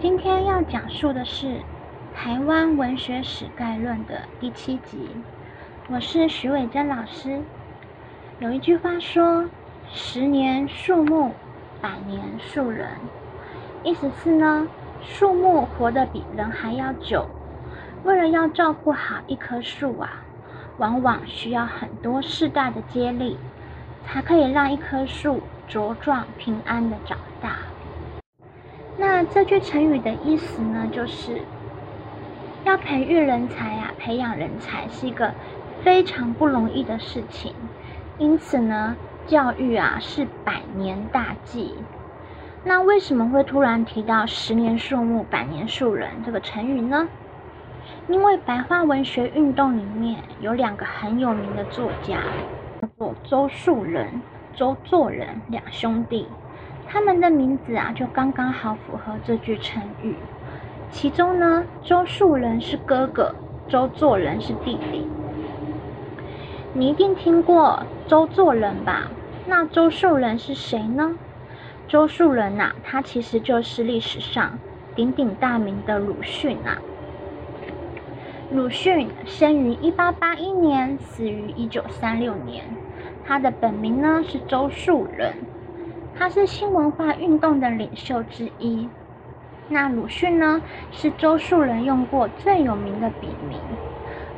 今天要讲述的是《台湾文学史概论》的第七集。我是徐伟珍老师。有一句话说：“十年树木，百年树人。”意思是呢，树木活得比人还要久。为了要照顾好一棵树啊，往往需要很多世代的接力，才可以让一棵树茁壮平安的长。那这句成语的意思呢，就是要培育人才啊，培养人才是一个非常不容易的事情。因此呢，教育啊是百年大计。那为什么会突然提到“十年树木，百年树人”这个成语呢？因为白话文学运动里面有两个很有名的作家，叫做周树人、周作人两兄弟。他们的名字啊，就刚刚好符合这句成语。其中呢，周树人是哥哥，周作人是弟弟。你一定听过周作人吧？那周树人是谁呢？周树人呐，他其实就是历史上鼎鼎大名的鲁迅啊。鲁迅生于一八八一年，死于一九三六年。他的本名呢是周树人。他是新文化运动的领袖之一。那鲁迅呢，是周树人用过最有名的笔名，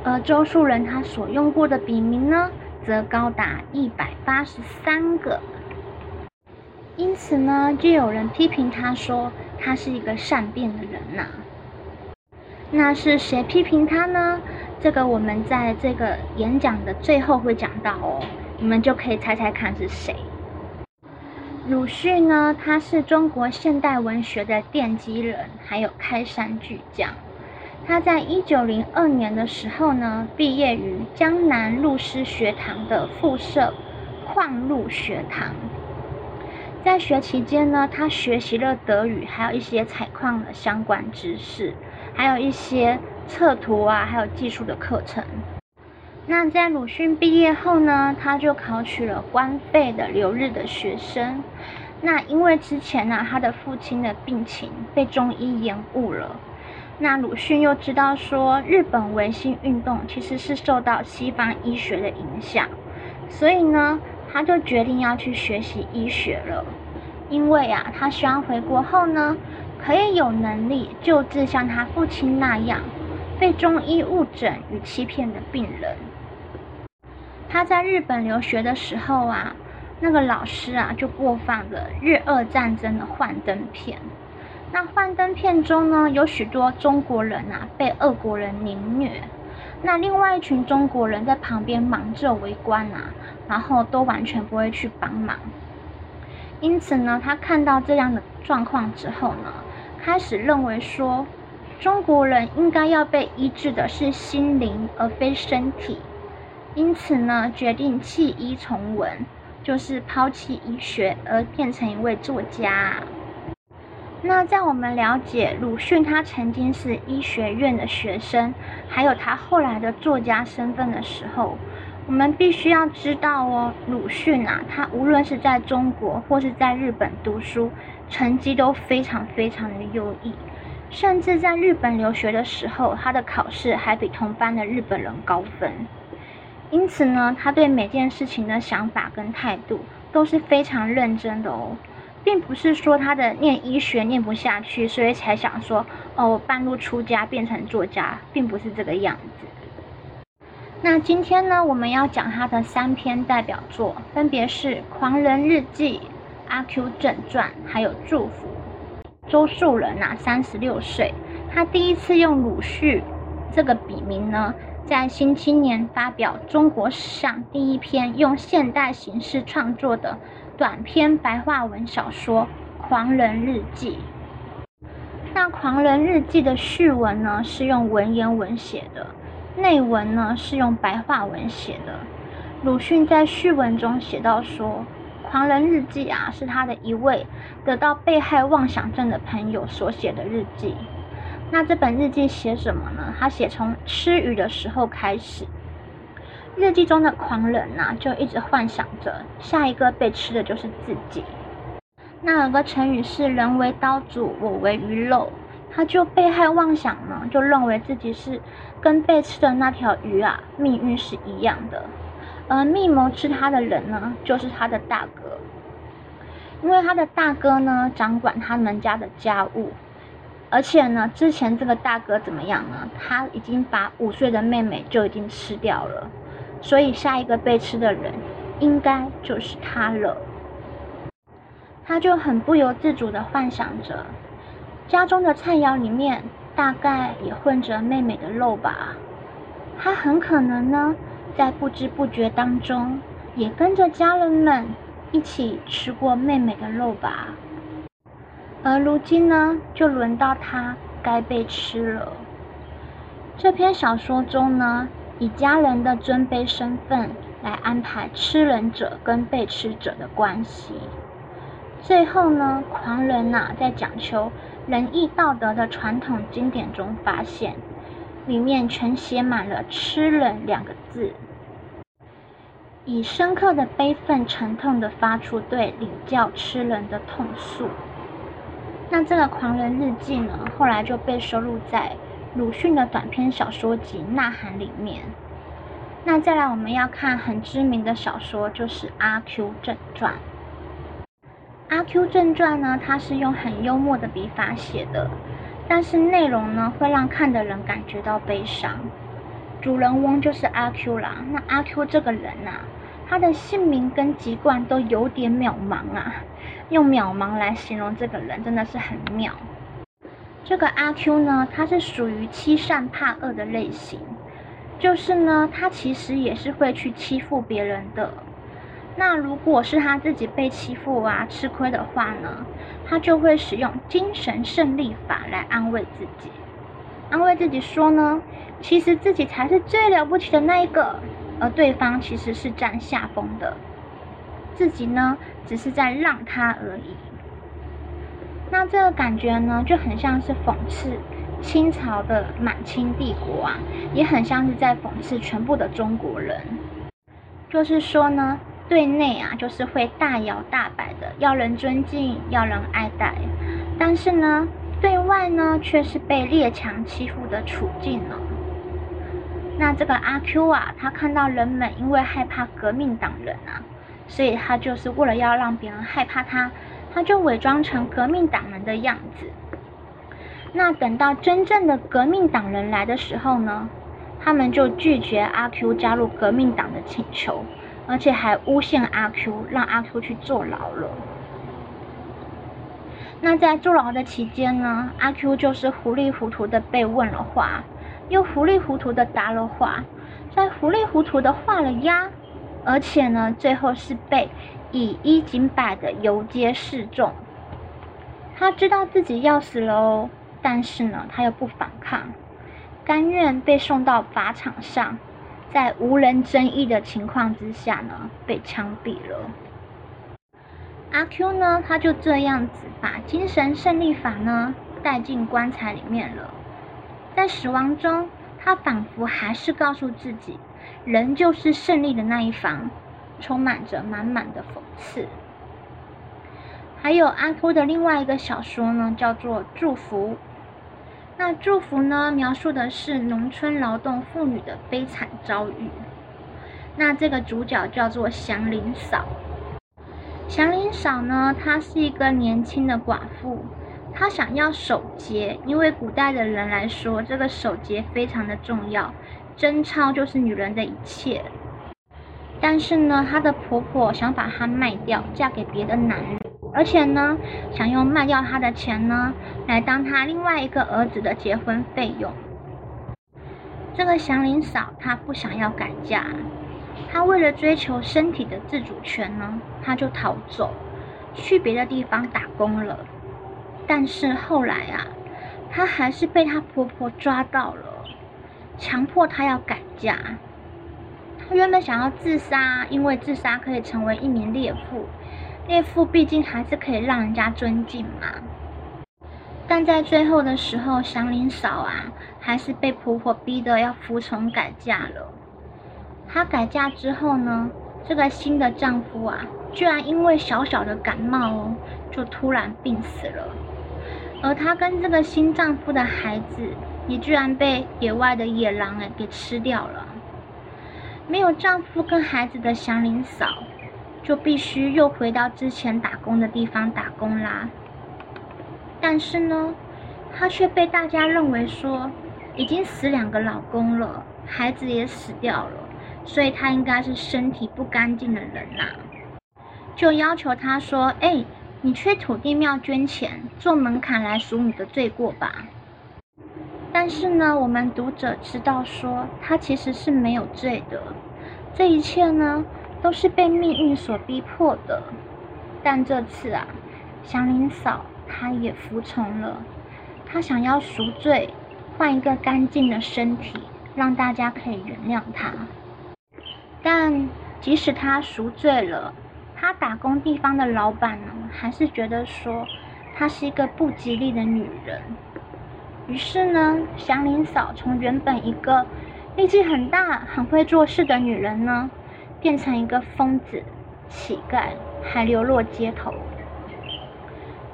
而周树人他所用过的笔名呢，则高达一百八十三个。因此呢，就有人批评他说，他是一个善变的人呐。那是谁批评他呢？这个我们在这个演讲的最后会讲到哦，你们就可以猜猜看是谁。鲁迅呢，他是中国现代文学的奠基人，还有开山巨匠。他在一九零二年的时候呢，毕业于江南陆师学堂的附设矿路学堂。在学期间呢，他学习了德语，还有一些采矿的相关知识，还有一些测图啊，还有技术的课程。那在鲁迅毕业后呢，他就考取了官费的留日的学生。那因为之前呢，他的父亲的病情被中医延误了。那鲁迅又知道说，日本维新运动其实是受到西方医学的影响，所以呢，他就决定要去学习医学了。因为啊，他希望回国后呢，可以有能力救治像他父亲那样被中医误诊与欺骗的病人。他在日本留学的时候啊，那个老师啊就播放了日俄战争的幻灯片。那幻灯片中呢，有许多中国人啊被俄国人凌虐，那另外一群中国人在旁边忙着围观啊，然后都完全不会去帮忙。因此呢，他看到这样的状况之后呢，开始认为说，中国人应该要被医治的是心灵，而非身体。因此呢，决定弃医从文，就是抛弃医学而变成一位作家。那在我们了解鲁迅他曾经是医学院的学生，还有他后来的作家身份的时候，我们必须要知道哦，鲁迅啊，他无论是在中国或是在日本读书，成绩都非常非常的优异，甚至在日本留学的时候，他的考试还比同班的日本人高分。因此呢，他对每件事情的想法跟态度都是非常认真的哦，并不是说他的念医学念不下去，所以才想说哦半路出家变成作家，并不是这个样子。那今天呢，我们要讲他的三篇代表作，分别是《狂人日记》《阿 Q 正传》还有《祝福》。周树人呐，三十六岁，他第一次用鲁迅这个笔名呢。在《新青年》发表中国史上第一篇用现代形式创作的短篇白话文小说《狂人日记》。那《狂人日记》的序文呢，是用文言文写的，内文呢是用白话文写的。鲁迅在序文中写到说，《狂人日记》啊，是他的一位得到被害妄想症的朋友所写的日记。那这本日记写什么呢？他写从吃鱼的时候开始，日记中的狂人呐，就一直幻想着下一个被吃的就是自己。那有个成语是“人为刀俎，我为鱼肉”，他就被害妄想呢，就认为自己是跟被吃的那条鱼啊，命运是一样的。而密谋吃他的人呢，就是他的大哥，因为他的大哥呢，掌管他们家的家务，而且呢，之前这个大哥怎么样呢？他已经把五岁的妹妹就已经吃掉了，所以下一个被吃的人应该就是他了。他就很不由自主的幻想着，家中的菜肴里面大概也混着妹妹的肉吧，他很可能呢。在不知不觉当中，也跟着家人们一起吃过妹妹的肉吧。而如今呢，就轮到他该被吃了。这篇小说中呢，以家人的尊卑身份来安排吃人者跟被吃者的关系。最后呢，狂人呐，在讲求仁义道德的传统经典中发现。里面全写满了“吃人”两个字，以深刻的悲愤、沉痛的发出对领教吃人的痛诉。那这个狂人日记呢，后来就被收录在鲁迅的短篇小说集《呐喊》里面。那再来，我们要看很知名的小说，就是《阿 Q 正传》。《阿 Q 正传》呢，它是用很幽默的笔法写的。但是内容呢，会让看的人感觉到悲伤。主人翁就是阿 Q 啦。那阿 Q 这个人呐，他的姓名跟籍贯都有点渺茫啊。用渺茫来形容这个人，真的是很妙。这个阿 Q 呢，他是属于欺善怕恶的类型，就是呢，他其实也是会去欺负别人的。那如果是他自己被欺负啊、吃亏的话呢？他就会使用精神胜利法来安慰自己，安慰自己说呢，其实自己才是最了不起的那一个，而对方其实是占下风的，自己呢只是在让他而已。那这个感觉呢，就很像是讽刺清朝的满清帝国啊，也很像是在讽刺全部的中国人，就是说呢。对内啊，就是会大摇大摆的要人尊敬、要人爱戴，但是呢，对外呢却是被列强欺负的处境呢。那这个阿 Q 啊，他看到人们因为害怕革命党人啊，所以他就是为了要让别人害怕他，他就伪装成革命党人的样子。那等到真正的革命党人来的时候呢，他们就拒绝阿 Q 加入革命党的请求。而且还诬陷阿 Q，让阿 Q 去坐牢了。那在坐牢的期间呢，阿 Q 就是糊里糊涂的被问了话，又糊里糊涂的答了话，再糊里糊涂的画了押，而且呢，最后是被以一儆百的游街示众。他知道自己要死了哦，但是呢，他又不反抗，甘愿被送到法场上。在无人争议的情况之下呢，被枪毙了。阿 Q 呢，他就这样子把精神胜利法呢带进棺材里面了。在死亡中，他仿佛还是告诉自己，人就是胜利的那一方，充满着满满的讽刺。还有阿 Q 的另外一个小说呢，叫做《祝福》。那祝福呢？描述的是农村劳动妇女的悲惨遭遇。那这个主角叫做祥林嫂。祥林嫂呢，她是一个年轻的寡妇，她想要守节，因为古代的人来说，这个守节非常的重要，贞操就是女人的一切。但是呢，她的婆婆想把她卖掉，嫁给别的男人。而且呢，想用卖掉她的钱呢，来当她另外一个儿子的结婚费用。这个祥林嫂她不想要改嫁，她为了追求身体的自主权呢，她就逃走，去别的地方打工了。但是后来啊，她还是被她婆婆抓到了，强迫她要改嫁。她原本想要自杀，因为自杀可以成为一名烈妇。岳父毕竟还是可以让人家尊敬嘛，但在最后的时候，祥林嫂啊，还是被婆婆逼得要服从改嫁了。她改嫁之后呢，这个新的丈夫啊，居然因为小小的感冒哦，就突然病死了。而她跟这个新丈夫的孩子，也居然被野外的野狼哎给吃掉了。没有丈夫跟孩子的祥林嫂，就必须又回到之前打工的地方打工啦。但是呢，她却被大家认为说，已经死两个老公了，孩子也死掉了，所以她应该是身体不干净的人啦。就要求她说：“哎，你去土地庙捐钱，做门槛来赎你的罪过吧。”但是呢，我们读者知道说，他其实是没有罪的，这一切呢，都是被命运所逼迫的。但这次啊，祥林嫂她也服从了，她想要赎罪，换一个干净的身体，让大家可以原谅她。但即使她赎罪了，她打工地方的老板呢，还是觉得说，她是一个不吉利的女人。于是呢，祥林嫂从原本一个力气很大、很会做事的女人呢，变成一个疯子、乞丐，还流落街头。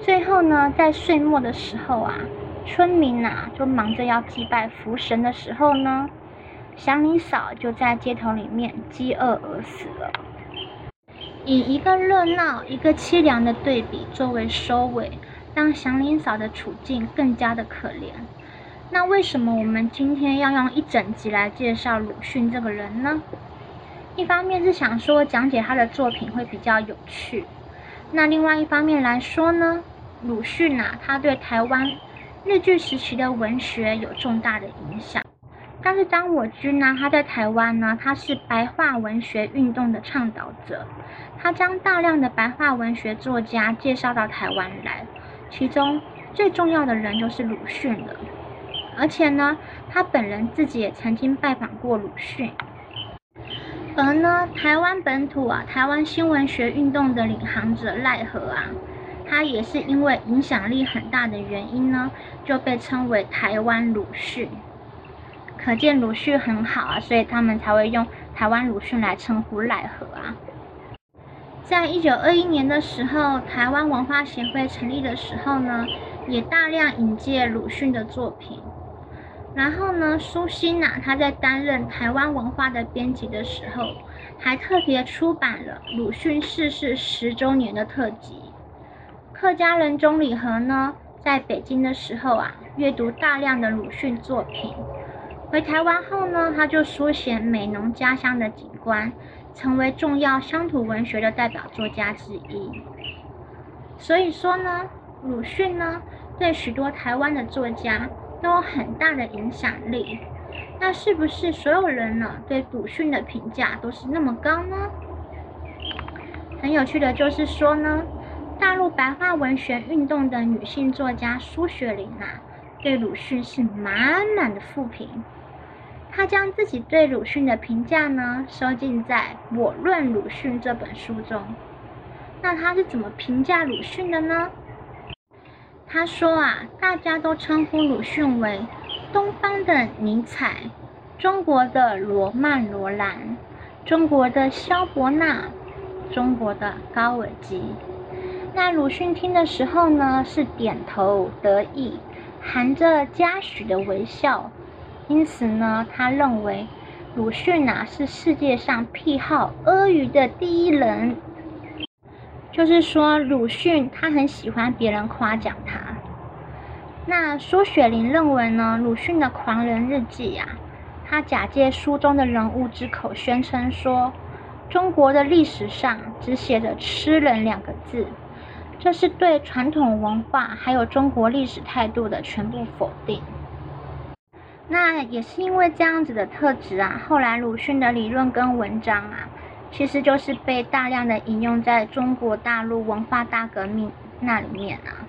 最后呢，在岁末的时候啊，村民呐就忙着要祭拜福神的时候呢，祥林嫂就在街头里面饥饿而死了。以一个热闹、一个凄凉的对比作为收尾。让祥林嫂的处境更加的可怜。那为什么我们今天要用一整集来介绍鲁迅这个人呢？一方面是想说讲解他的作品会比较有趣，那另外一方面来说呢，鲁迅呐，他对台湾日据时期的文学有重大的影响。但是张我军呢，他在台湾呢，他是白话文学运动的倡导者，他将大量的白话文学作家介绍到台湾来。其中最重要的人就是鲁迅了，而且呢，他本人自己也曾经拜访过鲁迅。而呢，台湾本土啊，台湾新文学运动的领航者赖和啊，他也是因为影响力很大的原因呢，就被称为台湾鲁迅。可见鲁迅很好啊，所以他们才会用台湾鲁迅来称呼赖和啊。在一九二一年的时候，台湾文化协会成立的时候呢，也大量引介鲁迅的作品。然后呢，苏欣呐，他在担任台湾文化的编辑的时候，还特别出版了鲁迅逝世十周年的特辑。客家人钟礼和呢，在北京的时候啊，阅读大量的鲁迅作品。回台湾后呢，他就书写美浓家乡的景观。成为重要乡土文学的代表作家之一。所以说呢，鲁迅呢对许多台湾的作家都有很大的影响力。那是不是所有人呢对鲁迅的评价都是那么高呢？很有趣的就是说呢，大陆白话文学运动的女性作家苏雪玲啊，对鲁迅是满满的负评。他将自己对鲁迅的评价呢收进在《我论鲁迅》这本书中。那他是怎么评价鲁迅的呢？他说啊，大家都称呼鲁迅为东方的尼采，中国的罗曼·罗兰，中国的萧伯纳，中国的高尔基。那鲁迅听的时候呢，是点头得意，含着嘉许的微笑。因此呢，他认为鲁迅啊是世界上癖好阿谀的第一人。就是说，鲁迅他很喜欢别人夸奖他。那苏雪玲认为呢，鲁迅的《狂人日记》呀，他假借书中的人物之口宣称说，中国的历史上只写着“吃人”两个字，这是对传统文化还有中国历史态度的全部否定。那也是因为这样子的特质啊，后来鲁迅的理论跟文章啊，其实就是被大量的引用在中国大陆文化大革命那里面啊。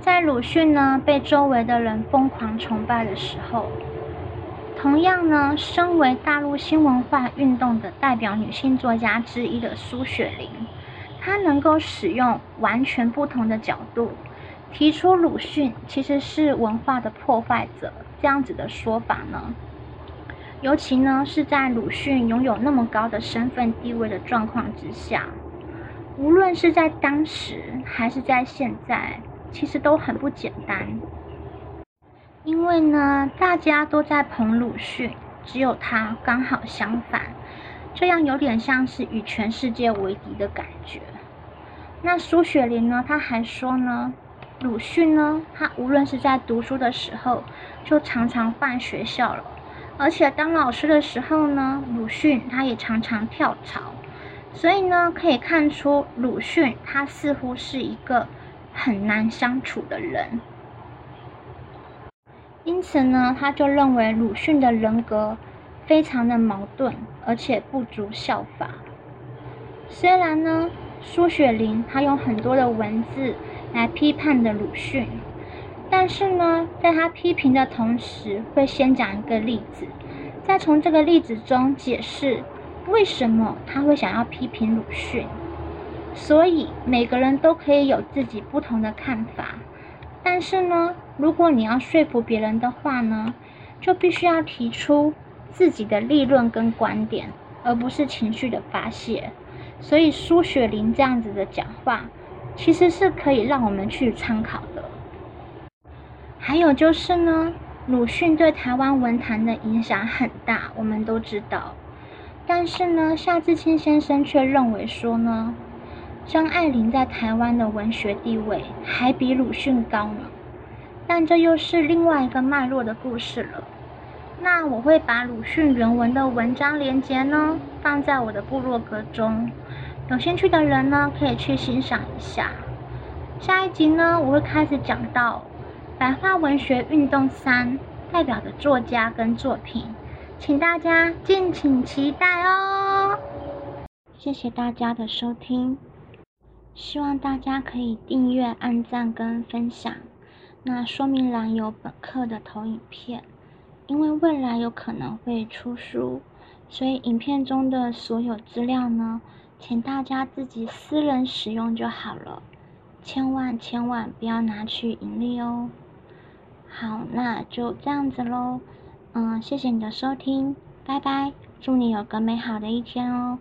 在鲁迅呢被周围的人疯狂崇拜的时候，同样呢，身为大陆新文化运动的代表女性作家之一的苏雪玲，她能够使用完全不同的角度，提出鲁迅其实是文化的破坏者。这样子的说法呢，尤其呢是在鲁迅拥有那么高的身份地位的状况之下，无论是在当时还是在现在，其实都很不简单。因为呢，大家都在捧鲁迅，只有他刚好相反，这样有点像是与全世界为敌的感觉。那苏雪林呢，她还说呢，鲁迅呢，他无论是在读书的时候，就常常换学校了，而且当老师的时候呢，鲁迅他也常常跳槽，所以呢，可以看出鲁迅他似乎是一个很难相处的人。因此呢，他就认为鲁迅的人格非常的矛盾，而且不足效法。虽然呢，苏雪玲她用很多的文字来批判的鲁迅，但是呢，在他批评的同时，会先讲一个例子，再从这个例子中解释为什么他会想要批评鲁迅。所以每个人都可以有自己不同的看法。但是呢，如果你要说服别人的话呢，就必须要提出自己的立论跟观点，而不是情绪的发泄。所以苏雪玲这样子的讲话，其实是可以让我们去参考的。还有就是呢，鲁迅对台湾文坛的影响很大，我们都知道。但是呢，夏志清先生却认为说呢。张爱玲在台湾的文学地位还比鲁迅高呢，但这又是另外一个脉络的故事了。那我会把鲁迅原文的文章连接呢放在我的部落格中，有兴趣的人呢可以去欣赏一下。下一集呢我会开始讲到白话文学运动三代表的作家跟作品，请大家敬请期待哦。谢谢大家的收听。希望大家可以订阅、按赞跟分享。那说明栏有本课的投影片，因为未来有可能会出书，所以影片中的所有资料呢，请大家自己私人使用就好了，千万千万不要拿去盈利哦。好，那就这样子喽。嗯，谢谢你的收听，拜拜，祝你有个美好的一天哦。